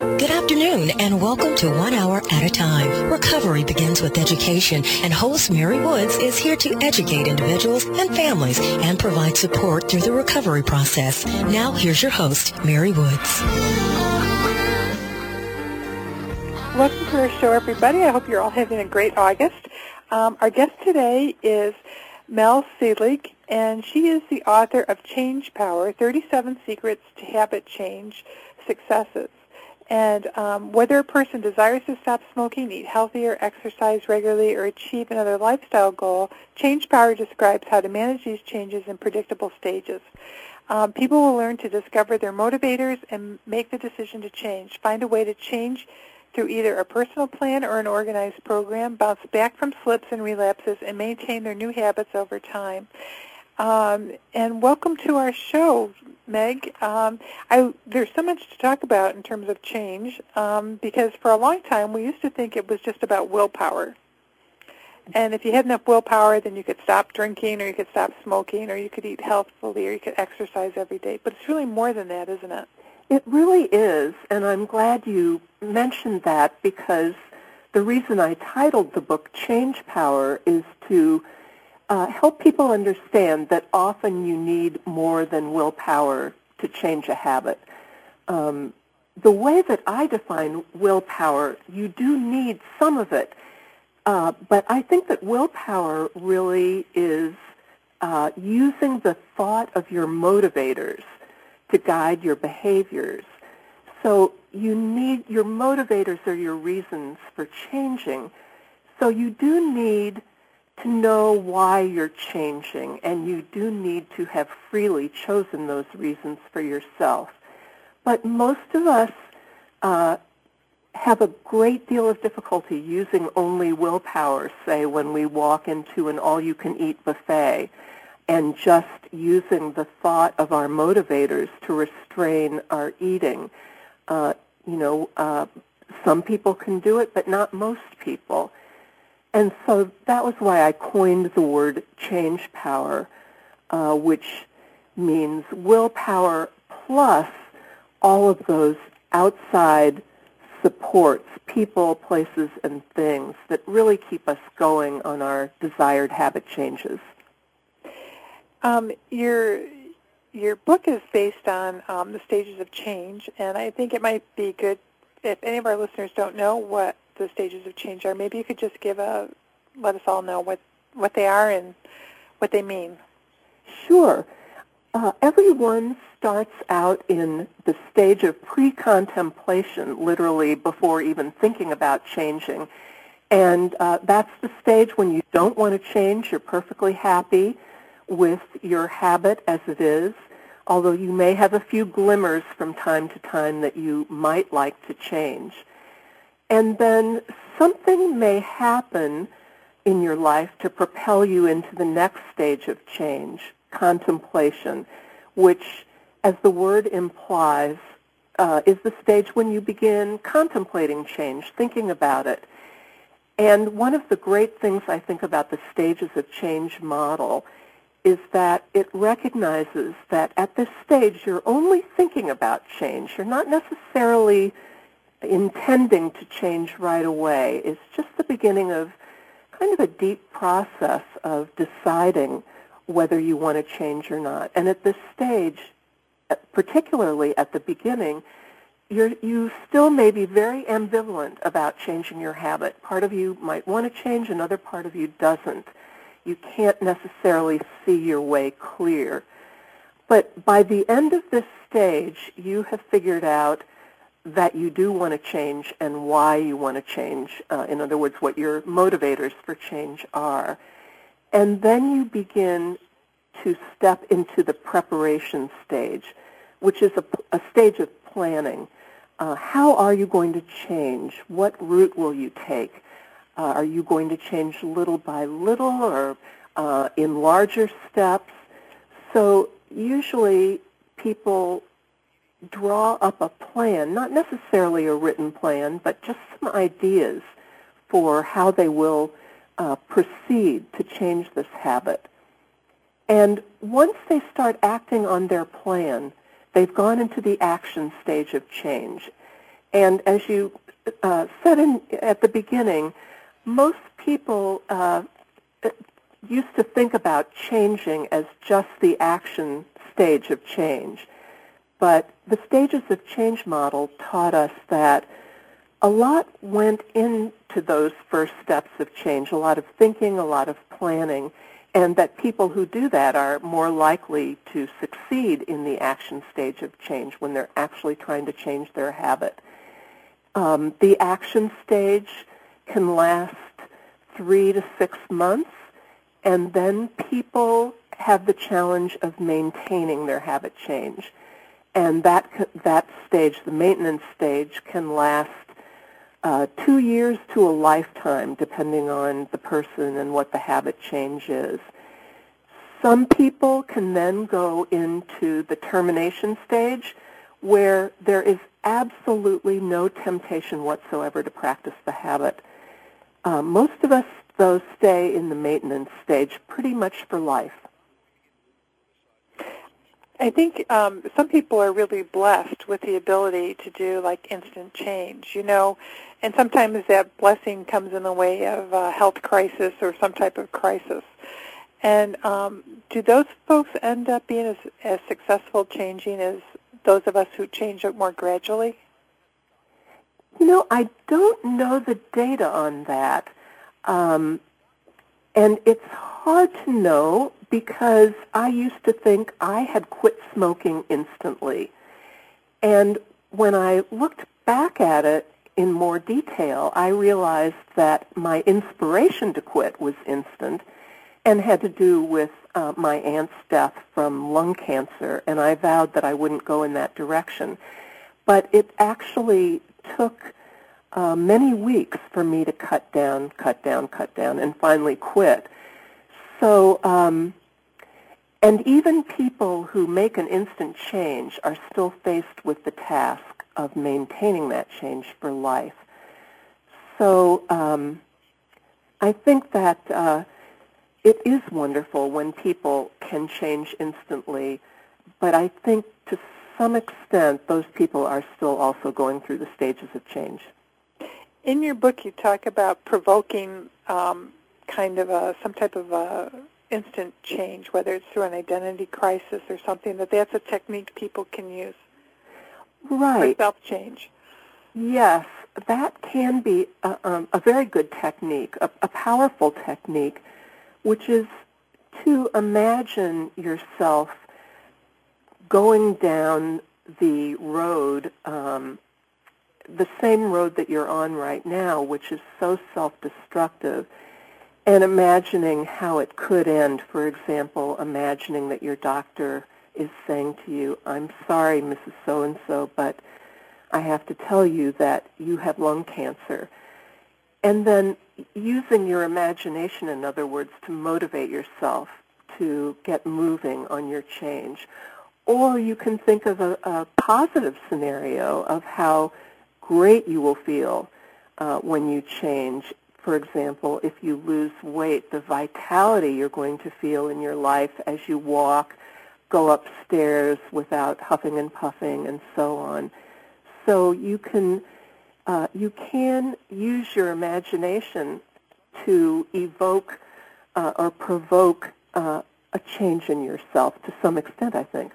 Good afternoon and welcome to One Hour at a Time. Recovery begins with education and host Mary Woods is here to educate individuals and families and provide support through the recovery process. Now here's your host, Mary Woods. Welcome to our show, everybody. I hope you're all having a great August. Um, our guest today is Mel Selig, and she is the author of Changepower, 37 Secrets to Habit Change Successes. And um, whether a person desires to stop smoking, eat healthier, exercise regularly, or achieve another lifestyle goal, Changepower describes how to manage these changes in predictable stages. Um, people will learn to discover their motivators and make the decision to change. Find a way to change through either a personal plan or an organized program, bounce back from slips and relapses, and maintain their new habits over time. Um, and welcome to our show, Meg. Um, I, there's so much to talk about in terms of change um, because for a long time we used to think it was just about willpower. And if you had enough willpower, then you could stop drinking or you could stop smoking or you could eat healthfully or you could exercise every day. But it's really more than that, isn't it? It really is, and I'm glad you mentioned that because the reason I titled the book Changepower is to uh, help people understand that often you need more than willpower to change a habit. Um, the way that I define willpower, you do need some of it, uh, but I think that willpower really is uh, using the thought of your motivators to guide your behaviors. So you need your motivators are your reasons for changing. So you do need to know why you're changing, and you do need to have freely chosen those reasons for yourself. But most of us uh, have a great deal of difficulty using only willpower, say, when we walk into an all-you-can-eat buffet, and just using the thought of our motivators to restrain our eating. Uh, you know, uh, some people can do it, but not most people. And so that was why I coined the word change power, uh, which means willpower plus all of those outside supports, people, places, and things that really keep us going on our desired habit changes. Um, your your book is based on um, the stages of change, and I think it might be good if any of our listeners don't know what the stages of change are. Maybe you could just give a let us all know what what they are and what they mean. Sure. Uh, everyone starts out in the stage of pre-contemplation, literally before even thinking about changing. And uh, that's the stage when you don't want to change. You're perfectly happy with your habit as it is, although you may have a few glimmers from time to time that you might like to change. And then something may happen in your life to propel you into the next stage of change, contemplation, which, as the word implies, uh, is the stage when you begin contemplating change, thinking about it. And one of the great things I think about the stages of change model is that it recognizes that at this stage you're only thinking about change. You're not necessarily intending to change right away. is just the beginning of kind of a deep process of deciding whether you want to change or not. And at this stage, particularly at the beginning, you're, you still may be very ambivalent about changing your habit. Part of you might want to change, another part of you doesn't. You can't necessarily see your way clear. But by the end of this stage, you have figured out that you do want to change and why you want to change. Uh, in other words, what your motivators for change are. And then you begin to step into the preparation stage, which is a, a stage of planning. Uh, how are you going to change? What route will you take? Uh, are you going to change little by little or uh, in larger steps? So usually people draw up a plan, not necessarily a written plan, but just some ideas for how they will uh, proceed to change this habit. And once they start acting on their plan, they've gone into the action stage of change. And as you uh, said in, at the beginning, most people uh, used to think about changing as just the action stage of change. But the stages of change model taught us that a lot went into those first steps of change, a lot of thinking, a lot of planning, and that people who do that are more likely to succeed in the action stage of change when they're actually trying to change their habit. Um, the action stage can last three to six months, and then people have the challenge of maintaining their habit change. And that, that stage, the maintenance stage, can last uh, two years to a lifetime, depending on the person and what the habit change is. Some people can then go into the termination stage where there is absolutely no temptation whatsoever to practice the habit. Uh, most of us, though, stay in the maintenance stage pretty much for life. I think um, some people are really blessed with the ability to do like instant change, you know, and sometimes that blessing comes in the way of a health crisis or some type of crisis. And um, do those folks end up being as, as successful changing as those of us who change it more gradually? You know, I don't know the data on that. Um, and it's hard to know because I used to think I had quit smoking instantly. And when I looked back at it in more detail, I realized that my inspiration to quit was instant and had to do with uh, my aunt's death from lung cancer, and I vowed that I wouldn't go in that direction. But it actually took uh, many weeks for me to cut down, cut down, cut down, and finally quit. So um, and even people who make an instant change are still faced with the task of maintaining that change for life. So um, I think that uh, it is wonderful when people can change instantly, but I think to some extent those people are still also going through the stages of change. In your book, you talk about provoking um, kind of a, some type of a instant change, whether it's through an identity crisis or something, that that's a technique people can use. Right. For self-change. Yes, that can be a, um, a very good technique, a, a powerful technique, which is to imagine yourself going down the road, um, the same road that you're on right now, which is so self-destructive, and imagining how it could end. For example, imagining that your doctor is saying to you, I'm sorry, Mrs. So-and-so, but I have to tell you that you have lung cancer. And then using your imagination, in other words, to motivate yourself to get moving on your change. Or you can think of a, a positive scenario of how great you will feel uh, when you change for example, if you lose weight, the vitality you're going to feel in your life as you walk, go upstairs without huffing and puffing, and so on. So you can uh, you can use your imagination to evoke uh, or provoke uh, a change in yourself to some extent, I think.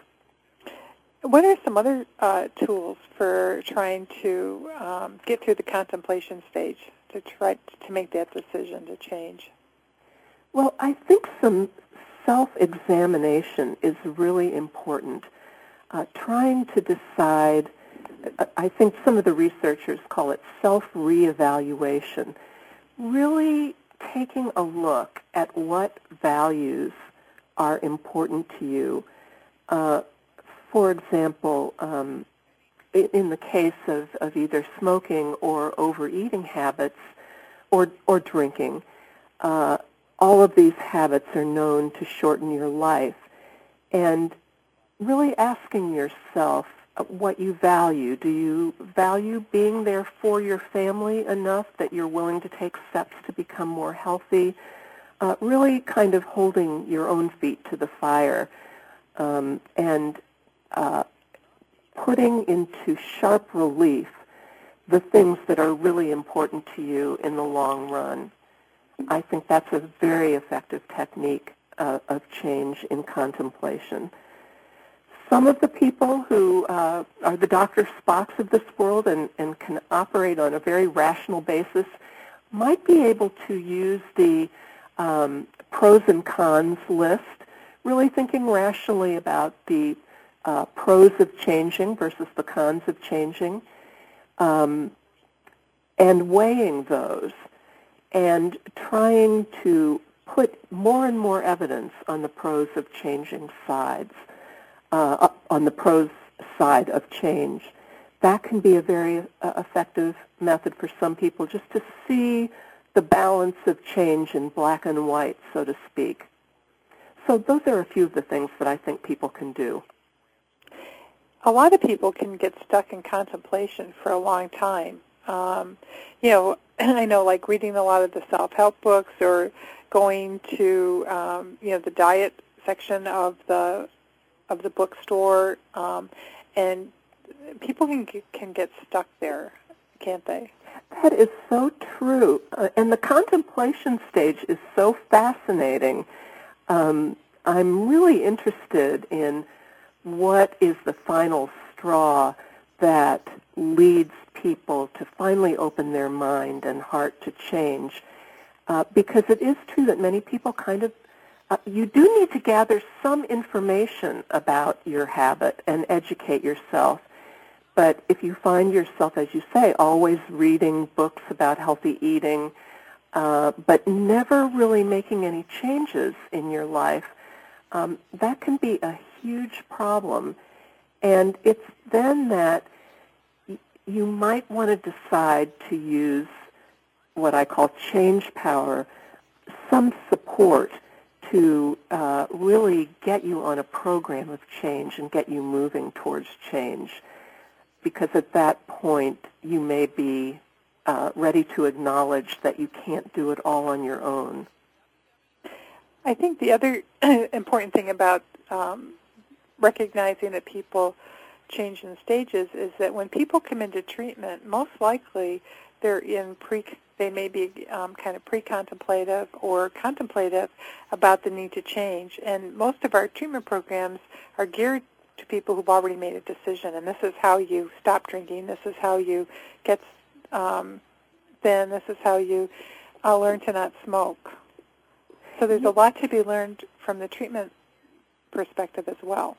What are some other uh, tools for trying to um, get through the contemplation stage? To try to make that decision to change? Well, I think some self-examination is really important. Uh, trying to decide, uh, I think some of the researchers call it self-reevaluation, really taking a look at what values are important to you. Uh, for example, um, in the case of, of either smoking or overeating habits or, or drinking, uh, all of these habits are known to shorten your life. And really asking yourself what you value. Do you value being there for your family enough that you're willing to take steps to become more healthy? Uh, really kind of holding your own feet to the fire um, and uh, putting into sharp relief the things that are really important to you in the long run. I think that's a very effective technique uh, of change in contemplation. Some of the people who uh, are the Dr. Spocks of this world and, and can operate on a very rational basis might be able to use the um, pros and cons list, really thinking rationally about the uh, pros of changing versus the cons of changing, um, and weighing those and trying to put more and more evidence on the pros of changing sides, uh, on the pros side of change. That can be a very uh, effective method for some people just to see the balance of change in black and white, so to speak. So those are a few of the things that I think people can do a lot of people can get stuck in contemplation for a long time. Um, you know, I know like reading a lot of the self-help books or going to um, you know the diet section of the of the bookstore, um, and people can can get stuck there, can't they? That is so true, uh, and the contemplation stage is so fascinating. Um, I'm really interested in what is the final straw that leads people to finally open their mind and heart to change. Uh, because it is true that many people kind of, uh, you do need to gather some information about your habit and educate yourself. But if you find yourself, as you say, always reading books about healthy eating, uh, but never really making any changes in your life, um, that can be a huge problem. And it's then that you might want to decide to use what I call change power, some support to uh, really get you on a program of change and get you moving towards change. Because at that point, you may be uh, ready to acknowledge that you can't do it all on your own. I think the other important thing about um, recognizing that people change in stages is that when people come into treatment, most likely they're in pre they may be um, kind of pre-contemplative or contemplative about the need to change. And most of our treatment programs are geared to people who've already made a decision. And this is how you stop drinking. This is how you get um, thin. This is how you uh, learn to not smoke. So there's a lot to be learned from the treatment perspective as well.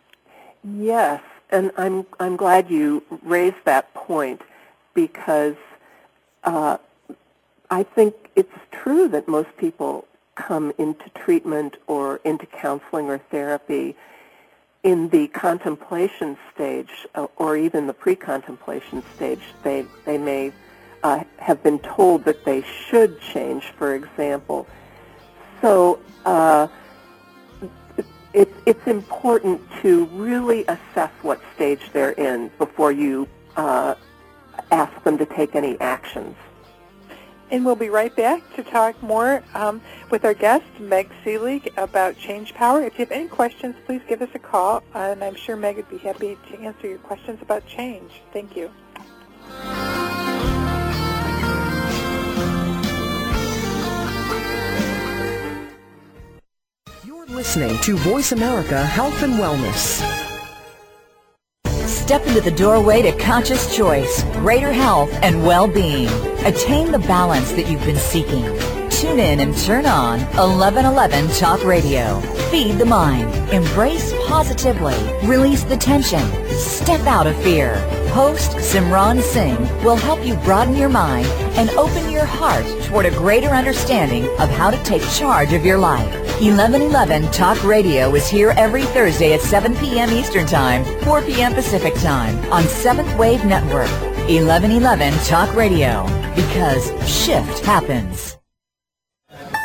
Yes, and I'm I'm glad you raised that point because uh, I think it's true that most people come into treatment or into counseling or therapy in the contemplation stage uh, or even the pre-contemplation stage. They they may uh, have been told that they should change, for example. So uh, it, it's important to really assess what stage they're in before you uh, ask them to take any actions. And we'll be right back to talk more um, with our guest, Meg Selig, about change power. If you have any questions, please give us a call, and I'm sure Meg would be happy to answer your questions about change. Thank you. Listening to Voice America Health and Wellness. Step into the doorway to conscious choice, greater health, and well-being. Attain the balance that you've been seeking. Tune in and turn on 1111 Talk Radio. Feed the mind. Embrace positively. Release the tension. Step out of fear. Host Simran Singh will help you broaden your mind and open your heart toward a greater understanding of how to take charge of your life. 1111 Talk Radio is here every Thursday at 7 p.m. Eastern Time, 4 p.m. Pacific Time on 7th Wave Network. 1111 Talk Radio, because shift happens.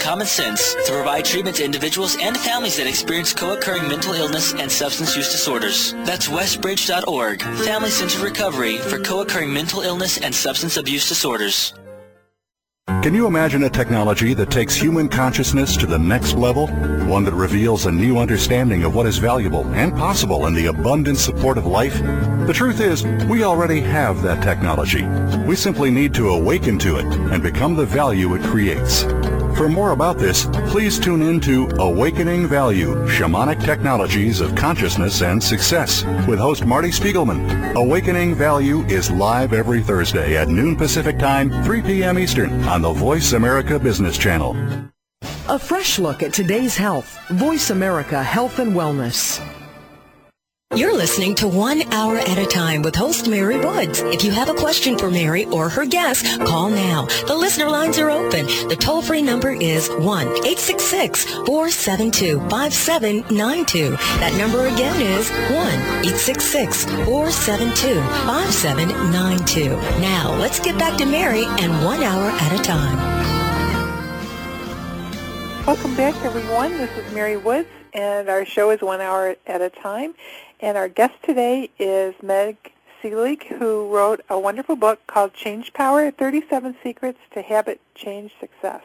common sense to provide treatment to individuals and families that experience co-occurring mental illness and substance use disorders. That's westbridge.org, family-centered recovery for co-occurring mental illness and substance abuse disorders. Can you imagine a technology that takes human consciousness to the next level? One that reveals a new understanding of what is valuable and possible in the abundant support of life? The truth is, we already have that technology. We simply need to awaken to it and become the value it creates. For more about this, please tune in to Awakening Value, Shamanic Technologies of Consciousness and Success with host Marty Spiegelman. Awakening Value is live every Thursday at noon Pacific Time, 3 p.m. Eastern on the Voice America Business Channel. A fresh look at today's health. Voice America Health and Wellness. You're listening to One Hour at a Time with host Mary Woods. If you have a question for Mary or her guest, call now. The listener lines are open. The toll-free number is 1-866-472-5792. That number again is 1-866-472-5792. Now, let's get back to Mary and One Hour at a Time. Welcome back, everyone. This is Mary Woods, and our show is One Hour at a Time. And our guest today is Meg Selig, who wrote a wonderful book called Changepower, 37 Secrets to Habit Change Success.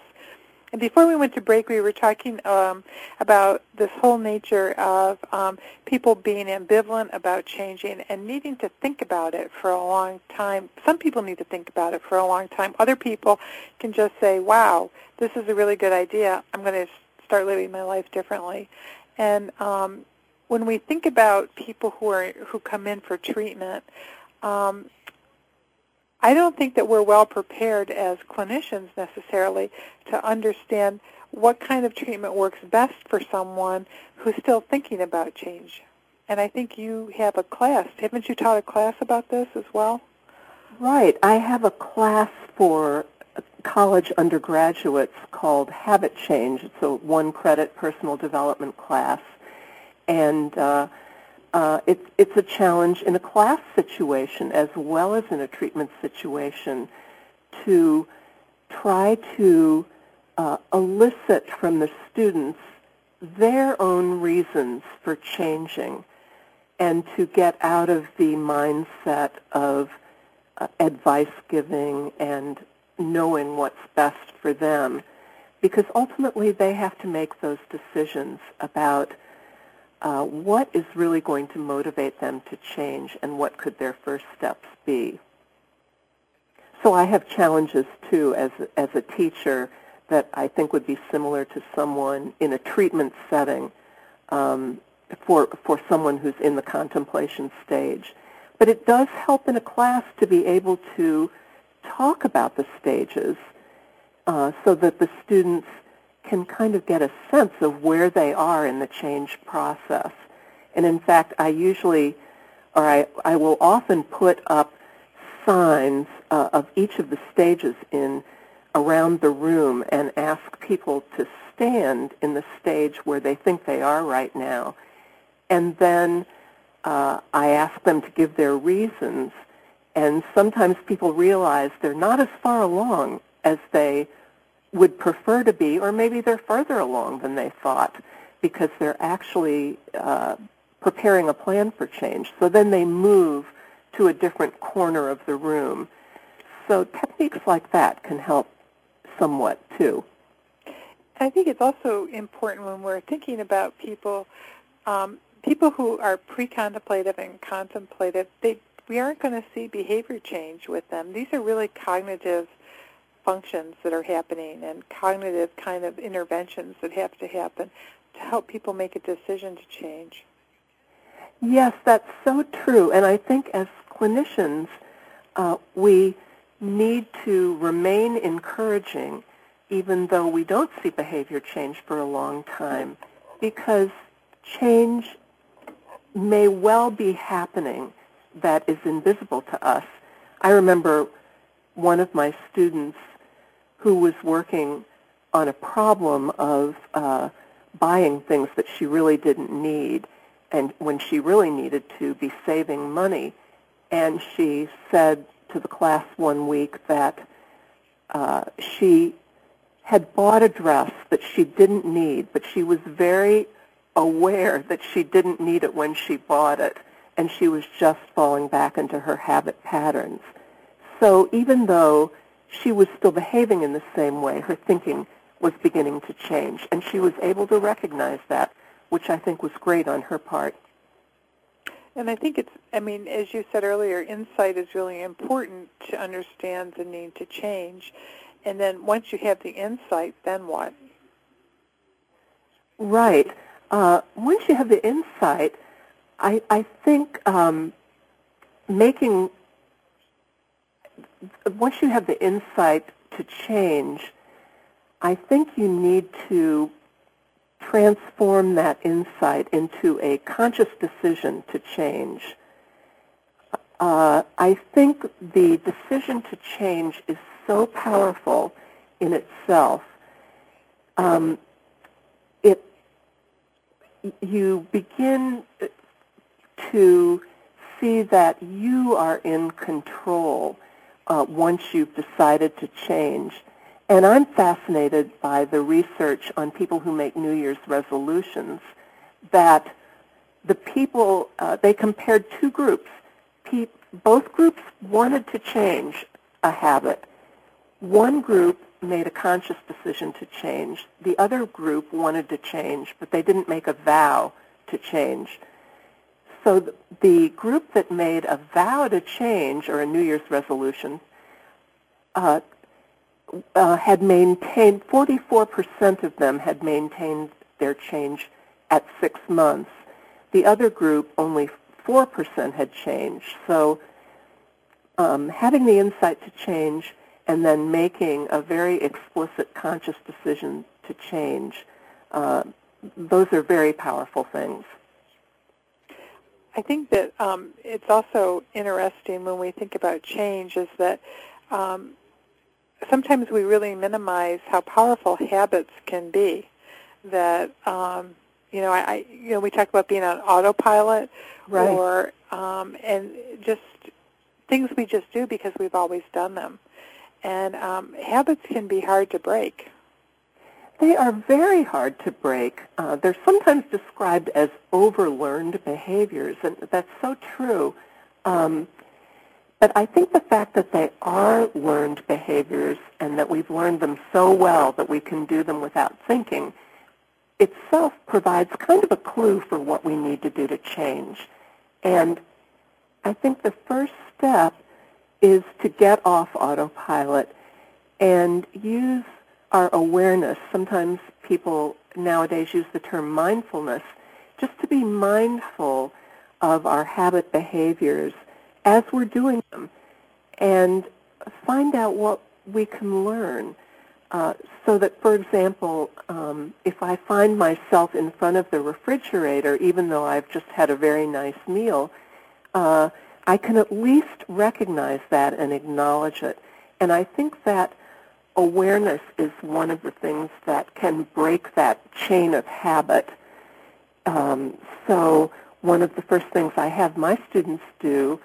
And before we went to break, we were talking um, about this whole nature of um, people being ambivalent about changing and needing to think about it for a long time. Some people need to think about it for a long time. Other people can just say, wow, this is a really good idea. I'm going to start living my life differently. And um, when we think about people who are who come in for treatment, um, I don't think that we're well prepared as clinicians necessarily to understand what kind of treatment works best for someone who's still thinking about change. And I think you have a class. Haven't you taught a class about this as well? Right. I have a class for college undergraduates called Habit Change. It's a one-credit personal development class and uh, uh, it's it's a challenge in a class situation as well as in a treatment situation to try to uh, elicit from the students their own reasons for changing and to get out of the mindset of uh, advice giving and knowing what's best for them. Because ultimately they have to make those decisions about uh, what is really going to motivate them to change and what could their first steps be. So I have challenges too as, as a teacher that I think would be similar to someone in a treatment setting um, for, for someone who's in the contemplation stage. But it does help in a class to be able to talk about the stages uh, so that the students can kind of get a sense of where they are in the change process. And in fact, I usually, or I, I will often put up signs uh, of each of the stages in around the room and ask people to stand in the stage where they think they are right now. And then uh, I ask them to give their reasons. And sometimes people realize they're not as far along as they would prefer to be, or maybe they're further along than they thought because they're actually uh, preparing a plan for change. So then they move to a different corner of the room. So techniques like that can help somewhat too. I think it's also important when we're thinking about people, um, people who are pre-contemplative and contemplative. They we aren't going to see behavior change with them. These are really cognitive functions that are happening and cognitive kind of interventions that have to happen to help people make a decision to change. Yes, that's so true. And I think as clinicians, uh, we need to remain encouraging even though we don't see behavior change for a long time because change may well be happening that is invisible to us. I remember one of my students who was working on a problem of uh, buying things that she really didn't need and when she really needed to be saving money. And she said to the class one week that uh, she had bought a dress that she didn't need, but she was very aware that she didn't need it when she bought it, and she was just falling back into her habit patterns. So even though she was still behaving in the same way, her thinking was beginning to change, and she was able to recognize that, which I think was great on her part. And I think it's, I mean, as you said earlier, insight is really important to understand the need to change. And then once you have the insight, then what? Right. Uh, once you have the insight, I, I think um, making, once you have the insight to change, I think you need to transform that insight into a conscious decision to change. Uh, I think the decision to change is so powerful in itself. Um, it you begin to see that you are in control uh, once you've decided to change. And I'm fascinated by the research on people who make New Year's resolutions that the people, uh, they compared two groups. Pe- both groups wanted to change a habit. One group made a conscious decision to change. The other group wanted to change, but they didn't make a vow to change. So the group that made a vow to change, or a New Year's resolution, uh, uh, had maintained, 44% of them had maintained their change at six months. The other group, only 4% had changed. So um, having the insight to change and then making a very explicit conscious decision to change, uh, those are very powerful things. I think that um, it's also interesting when we think about change is that um, sometimes we really minimize how powerful habits can be. That um, you know, I, I you know we talk about being on autopilot, right. or um, and just things we just do because we've always done them, and um, habits can be hard to break. They are very hard to break. Uh, they're sometimes described as overlearned behaviors, and that's so true. Um, but I think the fact that they are learned behaviors and that we've learned them so well that we can do them without thinking itself provides kind of a clue for what we need to do to change. And I think the first step is to get off autopilot and use our awareness. Sometimes people nowadays use the term mindfulness, just to be mindful of our habit behaviors as we're doing them and find out what we can learn. Uh, so that, for example, um, if I find myself in front of the refrigerator, even though I've just had a very nice meal, uh, I can at least recognize that and acknowledge it. And I think that awareness is one of the things that can break that chain of habit. Um, so one of the first things I have my students do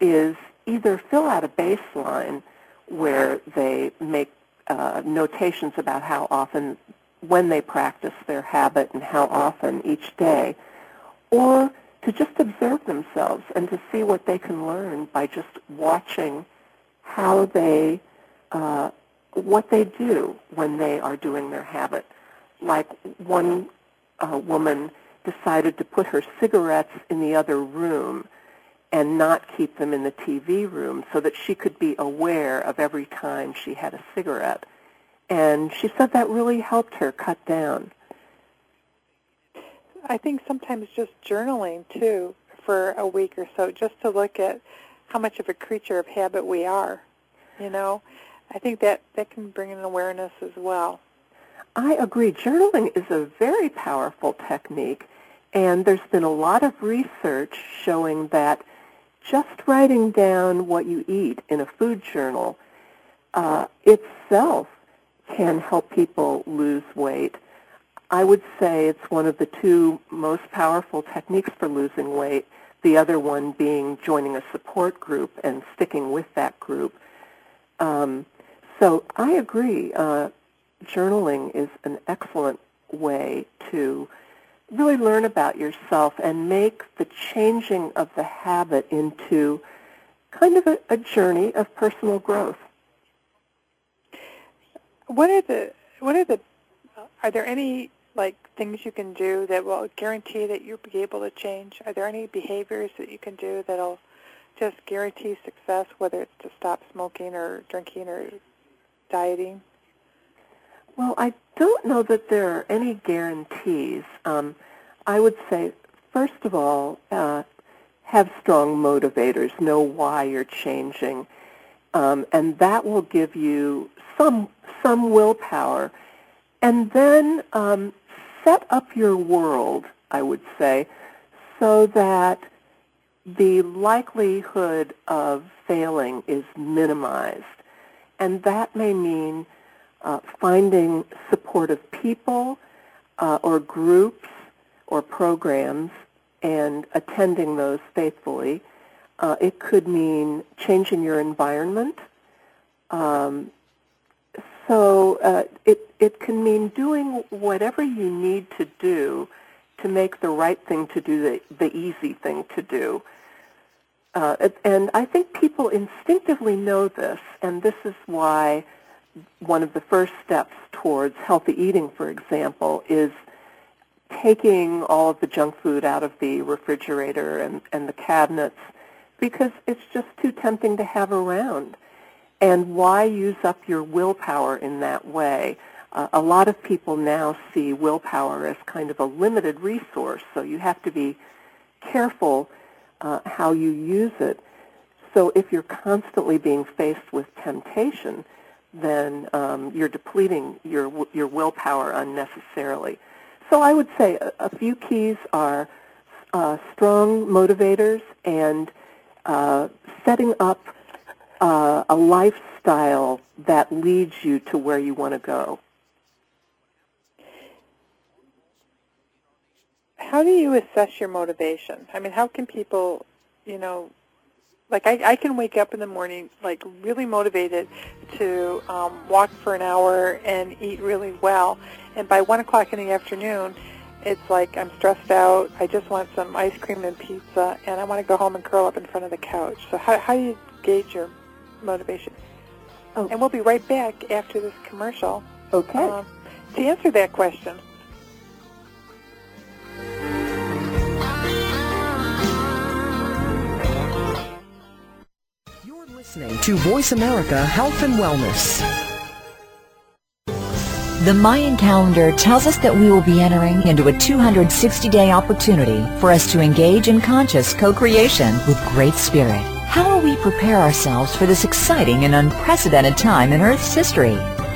is either fill out a baseline where they make uh, notations about how often, when they practice their habit and how often each day, or to just observe themselves and to see what they can learn by just watching how they uh, what they do when they are doing their habit. Like one uh, woman decided to put her cigarettes in the other room, and not keep them in the TV room so that she could be aware of every time she had a cigarette. And she said that really helped her cut down. I think sometimes just journaling too for a week or so, just to look at how much of a creature of habit we are. You know, I think that that can bring an awareness as well. I agree. Journaling is a very powerful technique, and there's been a lot of research showing that just writing down what you eat in a food journal uh, itself can help people lose weight. I would say it's one of the two most powerful techniques for losing weight, the other one being joining a support group and sticking with that group. Um, so I agree. Uh, journaling is an excellent way to really learn about yourself and make the changing of the habit into kind of a, a journey of personal growth. What are the what are the are there any like things you can do that will guarantee that you'll be able to change? Are there any behaviors that you can do that'll just guarantee success, whether it's to stop smoking or drinking or dieting? Well, I don't know that there are any guarantees. Um, I would say, first of all, uh, have strong motivators. Know why you're changing, um, and that will give you some some willpower. And then um, set up your world. I would say, so that the likelihood of failing is minimized, and that may mean uh, finding supportive people uh, or groups or programs and attending those faithfully. Uh, it could mean changing your environment. Um, so uh, it, it can mean doing whatever you need to do to make the right thing to do, the, the easy thing to do. Uh, and I think people instinctively know this, and this is why one of the first steps towards healthy eating, for example, is taking all of the junk food out of the refrigerator and, and the cabinets because it's just too tempting to have around. And why use up your willpower in that way? Uh, a lot of people now see willpower as kind of a limited resource, so you have to be careful uh, how you use it. So if you're constantly being faced with temptation, then um, you're depleting your your willpower unnecessarily. So I would say a, a few keys are uh, strong motivators and uh, setting up uh, a lifestyle that leads you to where you want to go. How do you assess your motivation? I mean, how can people, you know, like I, I can wake up in the morning like really motivated to um, walk for an hour and eat really well, and by one o'clock in the afternoon, it's like I'm stressed out. I just want some ice cream and pizza, and I want to go home and curl up in front of the couch. So how how do you gauge your motivation? Oh. And we'll be right back after this commercial. Okay. Um, to answer that question. Listening to Voice America Health and Wellness. The Mayan calendar tells us that we will be entering into a 260-day opportunity for us to engage in conscious co-creation with Great Spirit. How will we prepare ourselves for this exciting and unprecedented time in Earth's history?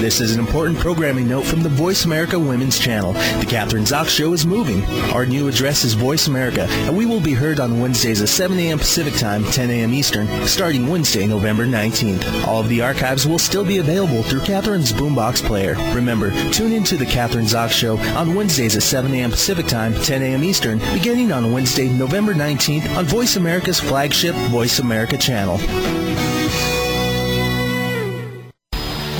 This is an important programming note from the Voice America Women's Channel. The Kathryn Zox Show is moving. Our new address is Voice America, and we will be heard on Wednesdays at 7 a.m. Pacific Time, 10 a.m. Eastern, starting Wednesday, November 19th. All of the archives will still be available through Kathryn's Boombox player. Remember, tune in to The Kathryn Zox Show on Wednesdays at 7 a.m. Pacific Time, 10 a.m. Eastern, beginning on Wednesday, November 19th on Voice America's flagship Voice America channel.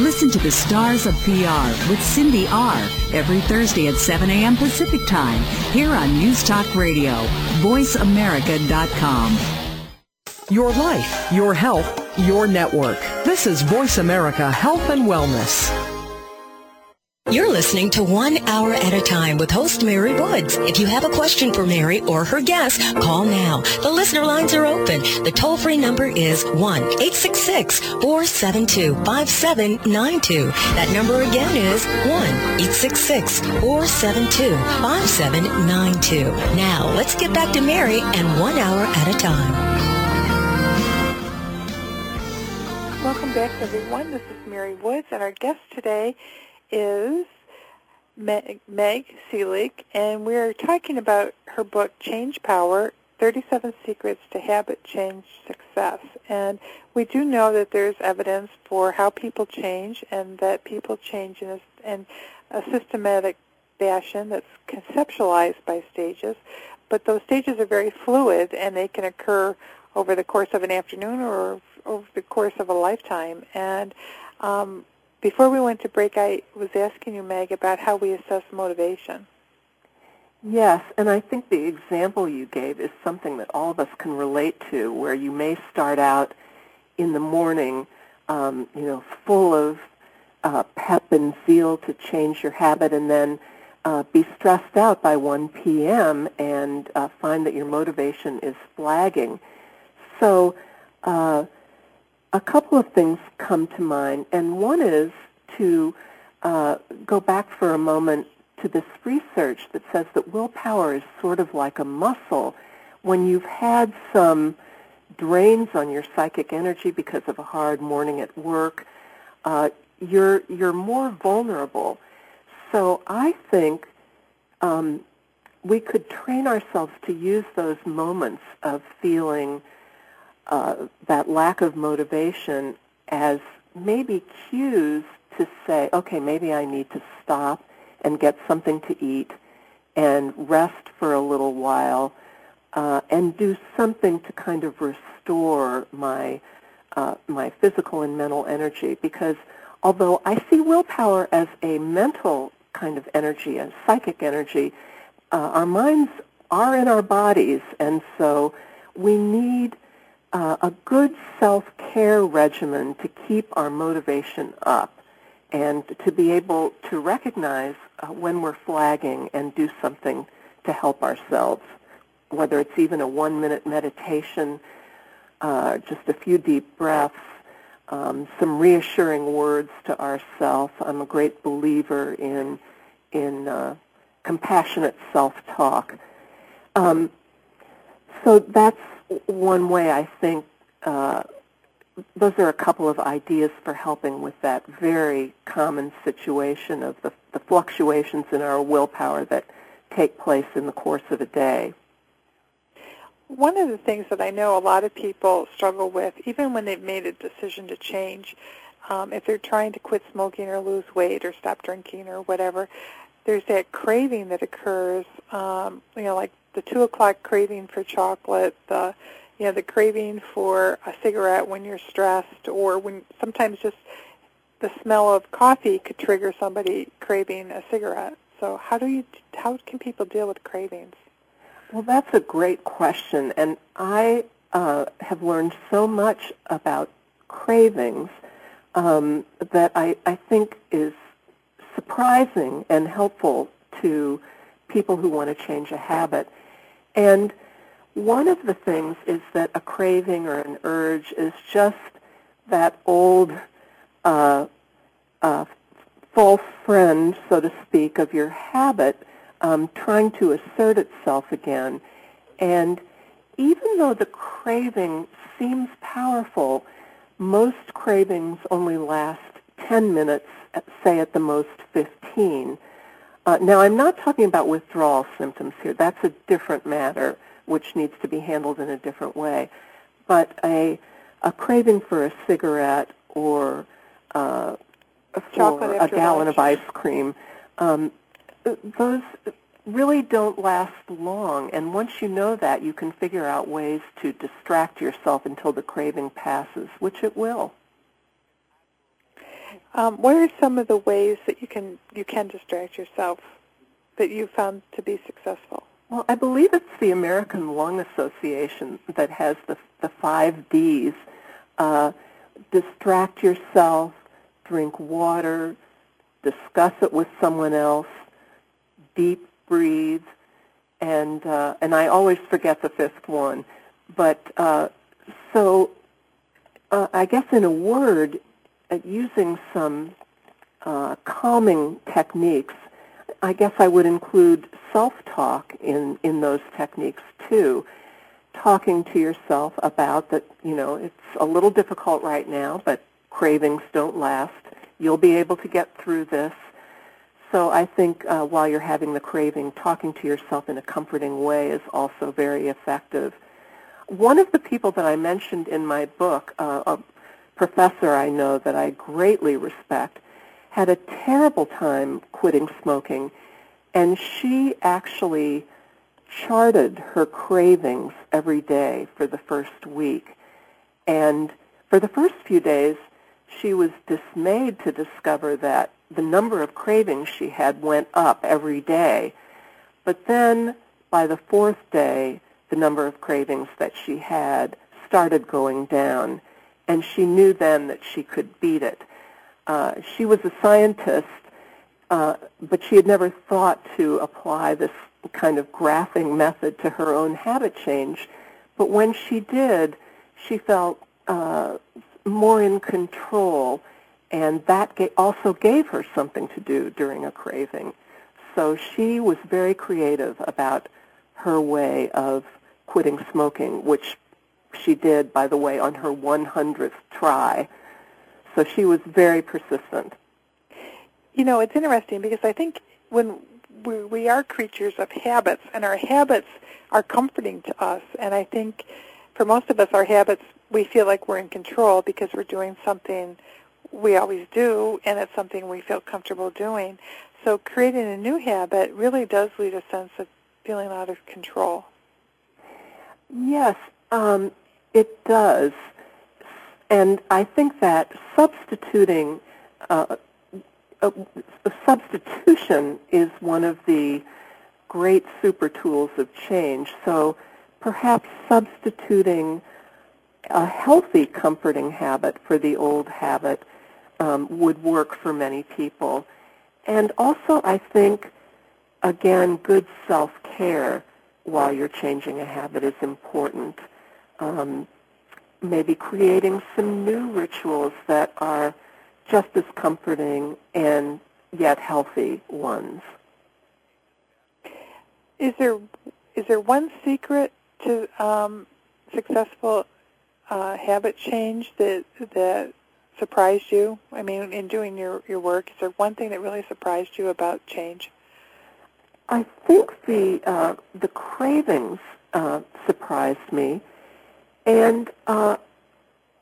Listen to the Stars of PR with Cindy R. every Thursday at 7 a.m. Pacific Time here on News Talk Radio, voiceamerica.com. Your life, your health, your network. This is Voice America Health and Wellness. You're listening to One Hour at a Time with host Mary Woods. If you have a question for Mary or her guest, call now. The listener lines are open. The toll-free number is 1-866-472-5792. That number again is 1-866-472-5792. Now, let's get back to Mary and One Hour at a Time. Welcome back, everyone. This is Mary Woods, and our guest today is Meg, Meg Selig, and we're talking about her book, Changepower, 37 Secrets to Habit Change Success. And we do know that there's evidence for how people change and that people change in a, in a systematic fashion that's conceptualized by stages. But those stages are very fluid and they can occur over the course of an afternoon or over the course of a lifetime. And um, before we went to break, I was asking you, Meg, about how we assess motivation. Yes, and I think the example you gave is something that all of us can relate to, where you may start out in the morning, um, you know, full of uh, pep and zeal to change your habit, and then uh, be stressed out by 1 p.m. and uh, find that your motivation is flagging. So uh, a couple of things come to mind, and one is to uh, go back for a moment to this research that says that willpower is sort of like a muscle. When you've had some drains on your psychic energy because of a hard morning at work, uh, you're you're more vulnerable. So I think um, we could train ourselves to use those moments of feeling uh, that lack of motivation as maybe cues to say, okay, maybe I need to stop and get something to eat and rest for a little while uh, and do something to kind of restore my uh, my physical and mental energy. Because although I see willpower as a mental kind of energy, a psychic energy, uh, our minds are in our bodies and so we need uh, a good self-care regimen to keep our motivation up and to be able to recognize uh, when we're flagging and do something to help ourselves, whether it's even a one-minute meditation, uh, just a few deep breaths, um, some reassuring words to ourselves. I'm a great believer in in uh, compassionate self-talk. Um, so that's one way I think uh, those are a couple of ideas for helping with that very common situation of the, the fluctuations in our willpower that take place in the course of a day. One of the things that I know a lot of people struggle with, even when they've made a decision to change, um, if they're trying to quit smoking or lose weight or stop drinking or whatever, there's that craving that occurs, um, you know, like the 2 o'clock craving for chocolate, the you know, the craving for a cigarette when you're stressed or when sometimes just the smell of coffee could trigger somebody craving a cigarette. So how do you how can people deal with cravings? Well, that's a great question, and I uh, have learned so much about cravings um, that I, I think is surprising and helpful to people who want to change a habit. And one of the things is that a craving or an urge is just that old uh, uh, false friend, so to speak, of your habit um, trying to assert itself again. And even though the craving seems powerful, most cravings only last 10 minutes, say at the most 15. Uh, now, I'm not talking about withdrawal symptoms here. That's a different matter, which needs to be handled in a different way. But a, a craving for a cigarette or uh, for a gallon lunch. of ice cream, um, those really don't last long. And once you know that, you can figure out ways to distract yourself until the craving passes, which it will. Um, what are some of the ways that you can you can distract yourself that you found to be successful? Well, I believe it's the American Lung Association that has the the five Ds: uh, distract yourself, drink water, discuss it with someone else, deep breathe, and uh, and I always forget the fifth one. But uh, so uh, I guess in a word, uh, using some uh, calming techniques, I guess I would include self-talk in, in those techniques too. Talking to yourself about that, you know, it's a little difficult right now, but cravings don't last. You'll be able to get through this. So I think uh, while you're having the craving, talking to yourself in a comforting way is also very effective. One of the people that I mentioned in my book, uh, a professor I know that I greatly respect, had a terrible time quitting smoking, and she actually charted her cravings every day for the first week. And for the first few days, she was dismayed to discover that the number of cravings she had went up every day. But then by the fourth day, the number of cravings that she had started going down, and she knew then that she could beat it. Uh, she was a scientist, uh, but she had never thought to apply this kind of graphing method to her own habit change. But when she did, she felt uh, more in control, and that ga- also gave her something to do during a craving. So she was very creative about her way of quitting smoking, which she did, by the way, on her 100th try. So she was very persistent. You know, it's interesting because I think when we, we are creatures of habits, and our habits are comforting to us, and I think for most of us, our habits, we feel like we're in control because we're doing something we always do, and it's something we feel comfortable doing. So creating a new habit really does lead a sense of feeling out of control. Yes, um, it does. And I think that substituting, uh, substitution is one of the great super tools of change. So perhaps substituting a healthy comforting habit for the old habit um, would work for many people. And also, I think, again, good self-care while you're changing a habit is important. Um, maybe creating some new rituals that are just as comforting and yet healthy ones. Is there is there one secret to um, successful uh, habit change that that surprised you? I mean, in doing your your work, is there one thing that really surprised you about change? I think the uh, the cravings uh, surprised me, and uh,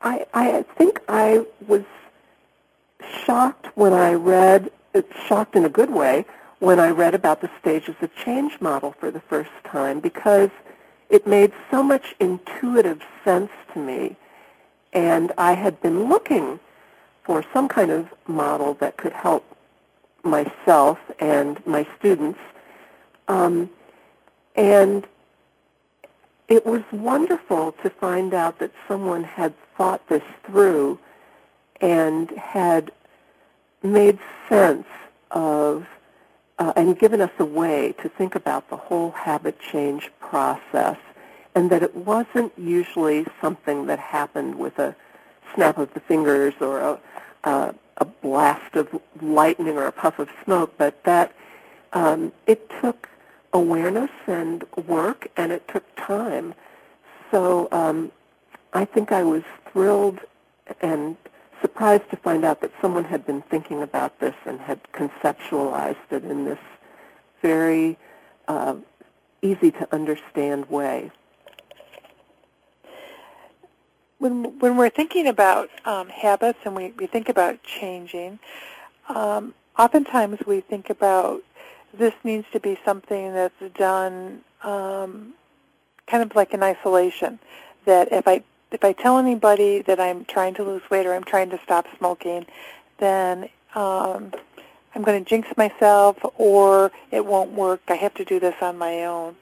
I I think I was shocked when I read shocked in a good way when I read about the stages of change model for the first time because it made so much intuitive sense to me, and I had been looking for some kind of model that could help myself and my students. Um, and it was wonderful to find out that someone had thought this through and had made sense of uh, and given us a way to think about the whole habit change process and that it wasn't usually something that happened with a snap of the fingers or a, a blast of lightning or a puff of smoke, but that um, it took awareness and work and it took time. So um, I think I was thrilled and surprised to find out that someone had been thinking about this and had conceptualized it in this very uh, easy to understand way. When, when we're thinking about um, habits and we, we think about changing, um, oftentimes we think about this needs to be something that's done um, kind of like in isolation. That if I if I tell anybody that I'm trying to lose weight or I'm trying to stop smoking, then um, I'm going to jinx myself or it won't work. I have to do this on my own.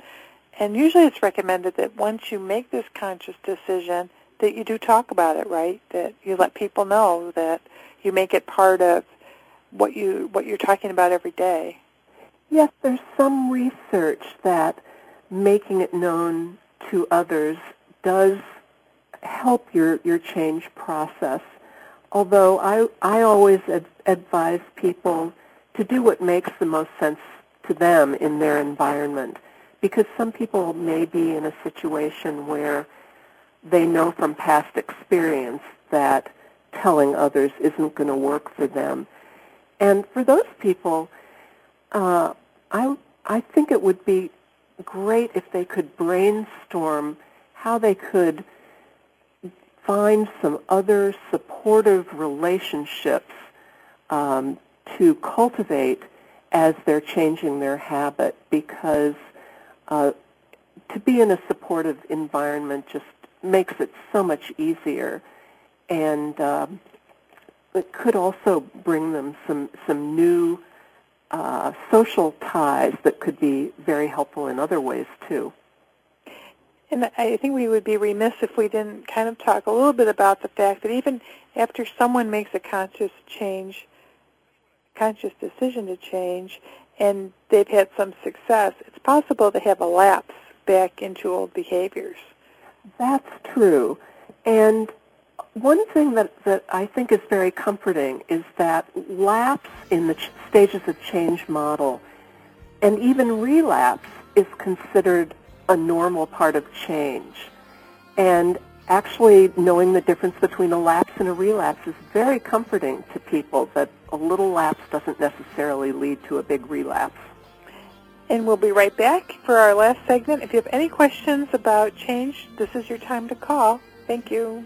And usually it's recommended that once you make this conscious decision, that you do talk about it, right? That you let people know that you make it part of what you what you're talking about every day. Yes, there's some research that making it known to others does help your, your change process. Although I, I always ad- advise people to do what makes the most sense to them in their environment. Because some people may be in a situation where they know from past experience that telling others isn't going to work for them. And for those people, uh, I, I think it would be great if they could brainstorm how they could find some other supportive relationships um, to cultivate as they're changing their habit because uh, to be in a supportive environment just makes it so much easier. And um, it could also bring them some, some new uh, social ties that could be very helpful in other ways too. And I think we would be remiss if we didn't kind of talk a little bit about the fact that even after someone makes a conscious change, conscious decision to change, and they've had some success, it's possible to have a lapse back into old behaviors. That's true. And one thing that, that I think is very comforting is that lapse in the ch- stages of change model and even relapse is considered a normal part of change. And actually knowing the difference between a lapse and a relapse is very comforting to people that a little lapse doesn't necessarily lead to a big relapse. And we'll be right back for our last segment. If you have any questions about change, this is your time to call. Thank you.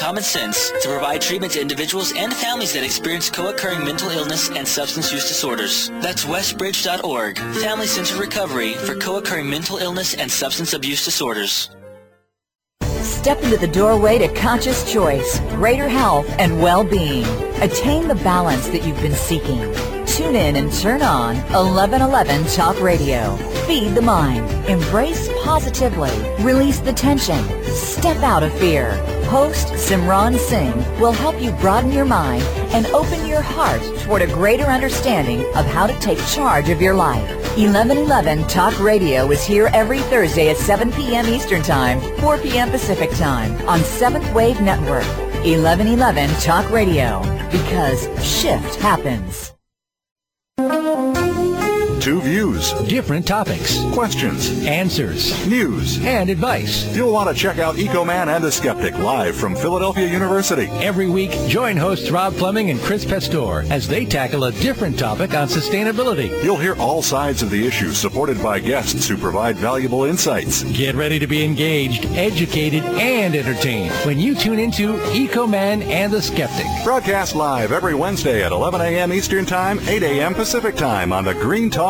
common sense to provide treatment to individuals and families that experience co-occurring mental illness and substance use disorders. That's westbridge.org, Family Centered Recovery for co-occurring mental illness and substance abuse disorders. Step into the doorway to conscious choice, greater health, and well-being. Attain the balance that you've been seeking. Tune in and turn on 1111 Talk Radio. Feed the mind. Embrace positively. Release the tension. Step out of fear. Host Simran Singh will help you broaden your mind and open your heart toward a greater understanding of how to take charge of your life. 1111 Talk Radio is here every Thursday at 7 p.m. Eastern Time, 4 p.m. Pacific Time on 7th Wave Network. 1111 Talk Radio, because shift happens. Two views. Different topics. Questions. Answers. News. And advice. You'll want to check out EcoMan and the Skeptic live from Philadelphia University. Every week, join hosts Rob Fleming and Chris Pastor as they tackle a different topic on sustainability. You'll hear all sides of the issue supported by guests who provide valuable insights. Get ready to be engaged, educated, and entertained when you tune into EcoMan and the Skeptic. Broadcast live every Wednesday at 11 a.m. Eastern Time, 8 a.m. Pacific Time on the Green Talk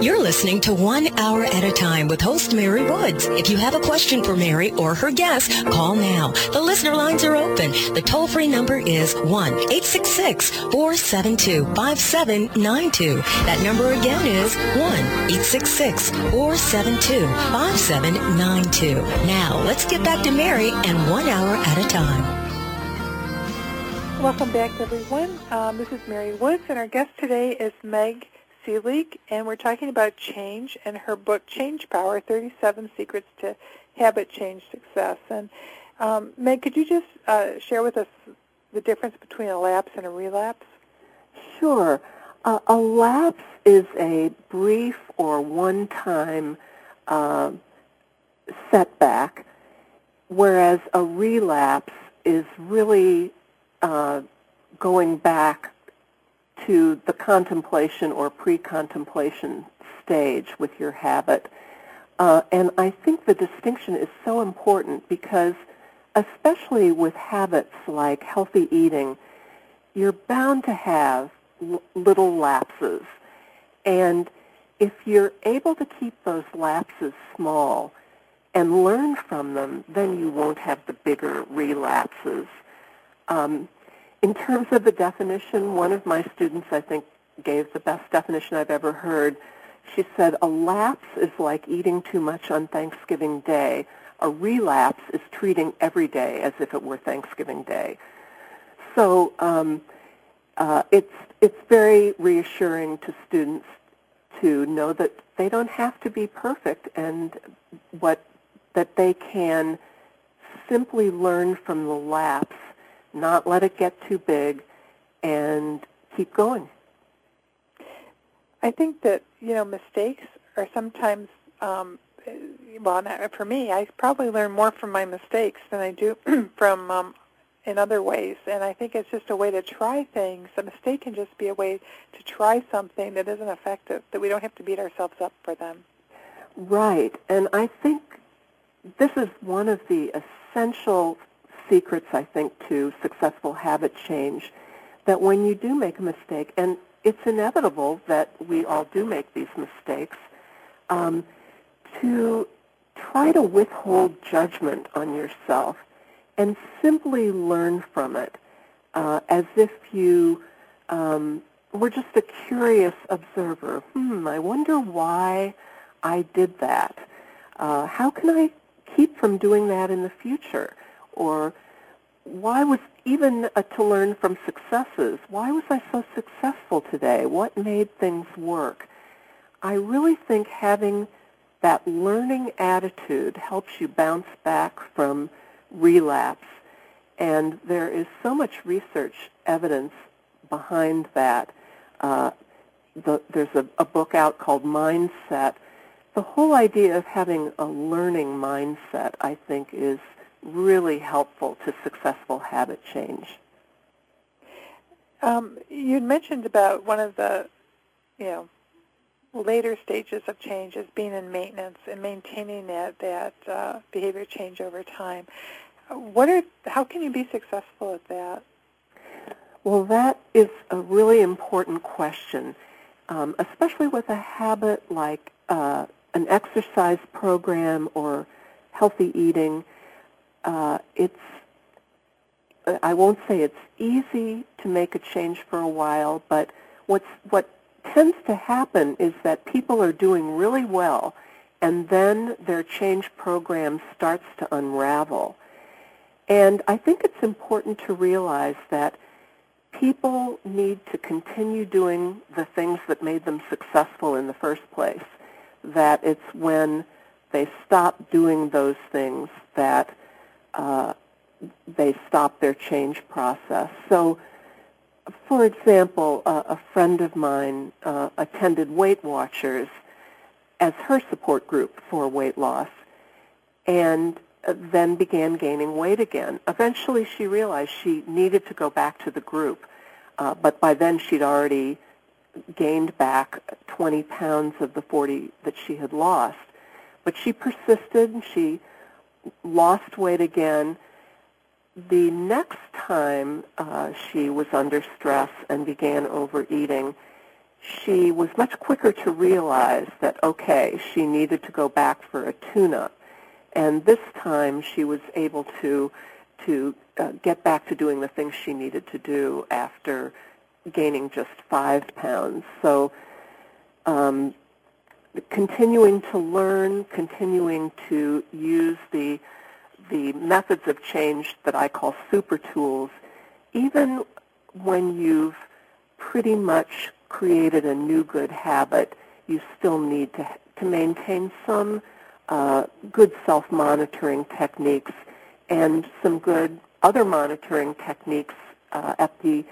You're listening to One Hour at a Time with host Mary Woods. If you have a question for Mary or her guest, call now. The listener lines are open. The toll-free number is 1-866-472-5792. That number again is 1-866-472-5792. Now, let's get back to Mary and One Hour at a Time. Welcome back, everyone. Um, this is Mary Woods, and our guest today is Meg Selig, and we're talking about change and her book, Changepower, 37 Secrets to Habit Change Success. And um, Meg, could you just uh, share with us the difference between a lapse and a relapse? Sure. Uh, a lapse is a brief or one-time uh, setback, whereas a relapse is really uh, going back to the contemplation or pre-contemplation stage with your habit. Uh, and I think the distinction is so important because especially with habits like healthy eating, you're bound to have l- little lapses. And if you're able to keep those lapses small and learn from them, then you won't have the bigger relapses. Um, in terms of the definition, one of my students, I think, gave the best definition I've ever heard. She said, a lapse is like eating too much on Thanksgiving Day. A relapse is treating every day as if it were Thanksgiving Day. So um, uh, it's, it's very reassuring to students to know that they don't have to be perfect and what, that they can simply learn from the lapse not let it get too big, and keep going. I think that you know mistakes are sometimes um, well for me I probably learn more from my mistakes than I do from um, in other ways. And I think it's just a way to try things. A mistake can just be a way to try something that isn't effective that we don't have to beat ourselves up for them. Right. And I think this is one of the essential secrets, I think, to successful habit change, that when you do make a mistake, and it's inevitable that we all do make these mistakes, um, to try to withhold judgment on yourself and simply learn from it uh, as if you um, were just a curious observer. Hmm, I wonder why I did that. Uh, how can I keep from doing that in the future? Or why was even uh, to learn from successes, why was I so successful today? What made things work? I really think having that learning attitude helps you bounce back from relapse. And there is so much research evidence behind that. Uh, the, there's a, a book out called Mindset. The whole idea of having a learning mindset, I think, is really helpful to successful habit change. Um, you mentioned about one of the, you know, later stages of change is being in maintenance and maintaining that that uh, behavior change over time. What are how can you be successful at that? Well, that is a really important question, um, especially with a habit like uh, an exercise program or healthy eating. Uh, it's I won't say it's easy to make a change for a while, but what's what tends to happen is that people are doing really well and then their change program starts to unravel. And I think it's important to realize that people need to continue doing the things that made them successful in the first place. That it's when they stop doing those things that uh, they stop their change process. So, for example, uh, a friend of mine uh, attended Weight Watchers as her support group for weight loss and uh, then began gaining weight again. Eventually she realized she needed to go back to the group, uh, but by then she'd already gained back 20 pounds of the 40 that she had lost. But she persisted, and she lost weight again, the next time uh, she was under stress and began overeating, she was much quicker to realize that, okay, she needed to go back for a tune-up. And this time she was able to, to uh, get back to doing the things she needed to do after gaining just five pounds. So um, continuing to learn, continuing to use the the methods of change that I call super tools, even when you've pretty much created a new good habit, you still need to, to maintain some uh, good self-monitoring techniques and some good other monitoring techniques uh, at the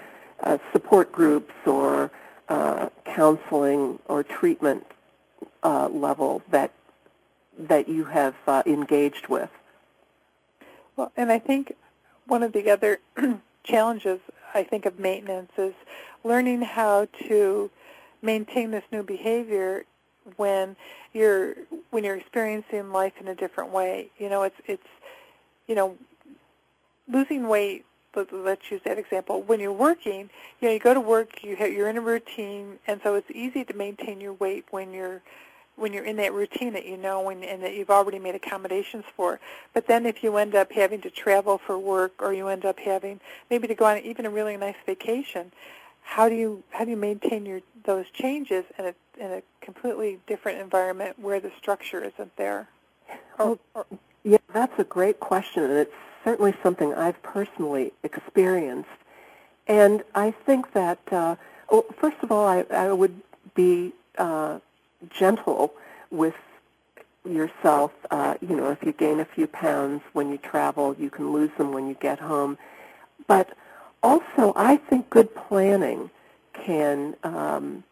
uh, support groups or uh, counseling or treatment uh, level that that you have uh, engaged with. Well, and I think one of the other challenges, I think, of maintenance is learning how to maintain this new behavior when you're when you're experiencing life in a different way. You know, it's it's you know losing weight. Let's use that example. When you're working, you know, you go to work, you you're in a routine, and so it's easy to maintain your weight when you're when you're in that routine that you know and, and that you've already made accommodations for. But then if you end up having to travel for work or you end up having maybe to go on even a really nice vacation, how do you how do you maintain your those changes in a in a completely different environment where the structure isn't there? Or, or, yeah, that's a great question, and it's certainly something I've personally experienced. And I think that, uh, well, first of all, I, I would be uh, gentle with yourself. Uh, you know, if you gain a few pounds when you travel, you can lose them when you get home. But also, I think good planning can um,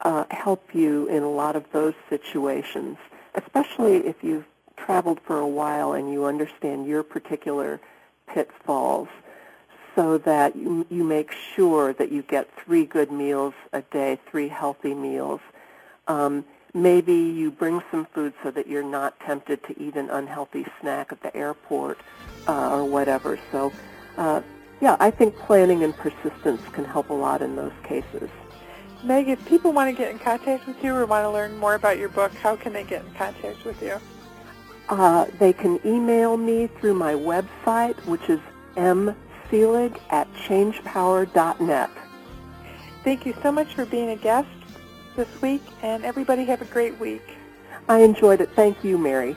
uh, help you in a lot of those situations, especially if you've traveled for a while and you understand your particular pitfalls so that you, you make sure that you get three good meals a day, three healthy meals. Um, maybe you bring some food so that you're not tempted to eat an unhealthy snack at the airport uh, or whatever. So, uh, yeah, I think planning and persistence can help a lot in those cases. Meg, if people want to get in contact with you or want to learn more about your book, how can they get in contact with you? Uh, they can email me through my website, which is mselig at changepower.net. Thank you so much for being a guest this week, and everybody have a great week. I enjoyed it. Thank you, Mary.